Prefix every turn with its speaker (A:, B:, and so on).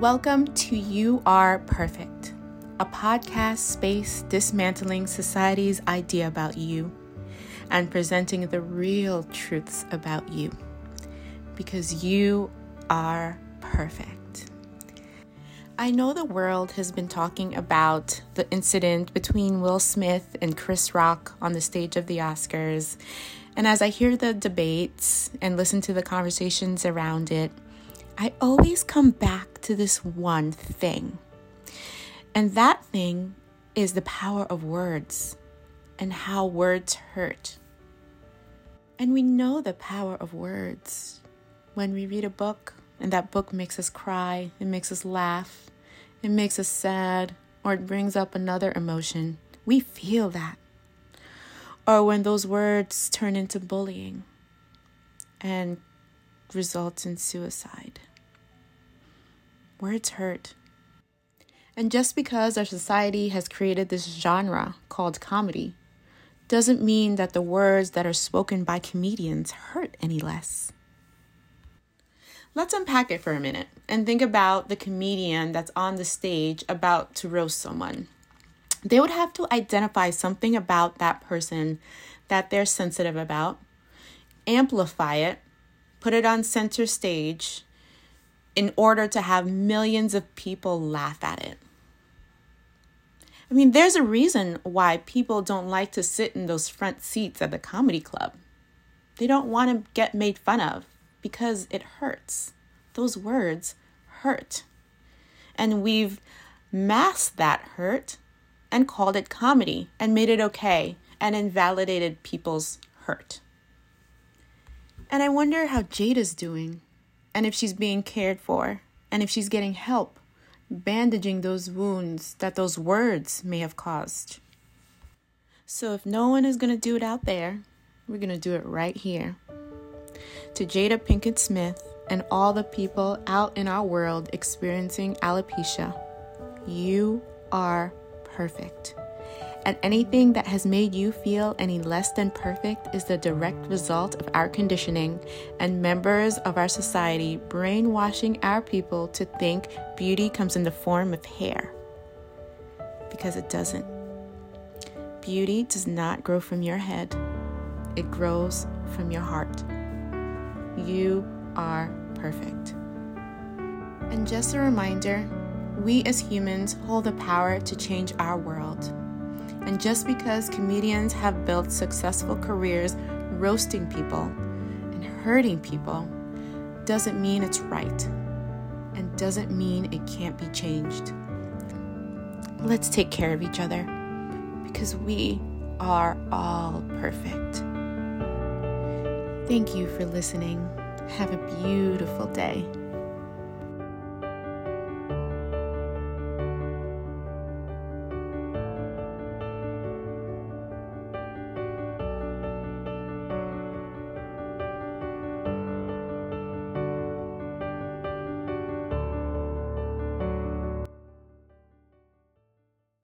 A: Welcome to You Are Perfect, a podcast space dismantling society's idea about you and presenting the real truths about you. Because you are perfect. I know the world has been talking about the incident between Will Smith and Chris Rock on the stage of the Oscars. And as I hear the debates and listen to the conversations around it, I always come back to this one thing. And that thing is the power of words and how words hurt. And we know the power of words when we read a book and that book makes us cry, it makes us laugh, it makes us sad, or it brings up another emotion. We feel that. Or when those words turn into bullying and results in suicide. Words hurt. And just because our society has created this genre called comedy doesn't mean that the words that are spoken by comedians hurt any less. Let's unpack it for a minute and think about the comedian that's on the stage about to roast someone. They would have to identify something about that person that they're sensitive about, amplify it, put it on center stage, in order to have millions of people laugh at it. I mean, there's a reason why people don't like to sit in those front seats at the comedy club. They don't want to get made fun of because it hurts. Those words hurt. And we've masked that hurt and called it comedy and made it okay and invalidated people's hurt. And I wonder how Jada's doing and if she's being cared for, and if she's getting help bandaging those wounds that those words may have caused. So, if no one is going to do it out there, we're going to do it right here. To Jada Pinkett Smith and all the people out in our world experiencing alopecia, you are perfect and anything that has made you feel any less than perfect is the direct result of our conditioning and members of our society brainwashing our people to think beauty comes in the form of hair. Because it doesn't. Beauty does not grow from your head, it grows from your heart. You are perfect. And just a reminder we as humans hold the power to change our world. And just because comedians have built successful careers roasting people and hurting people doesn't mean it's right and doesn't mean it can't be changed. Let's take care of each other because we are all perfect. Thank you for listening. Have a beautiful day.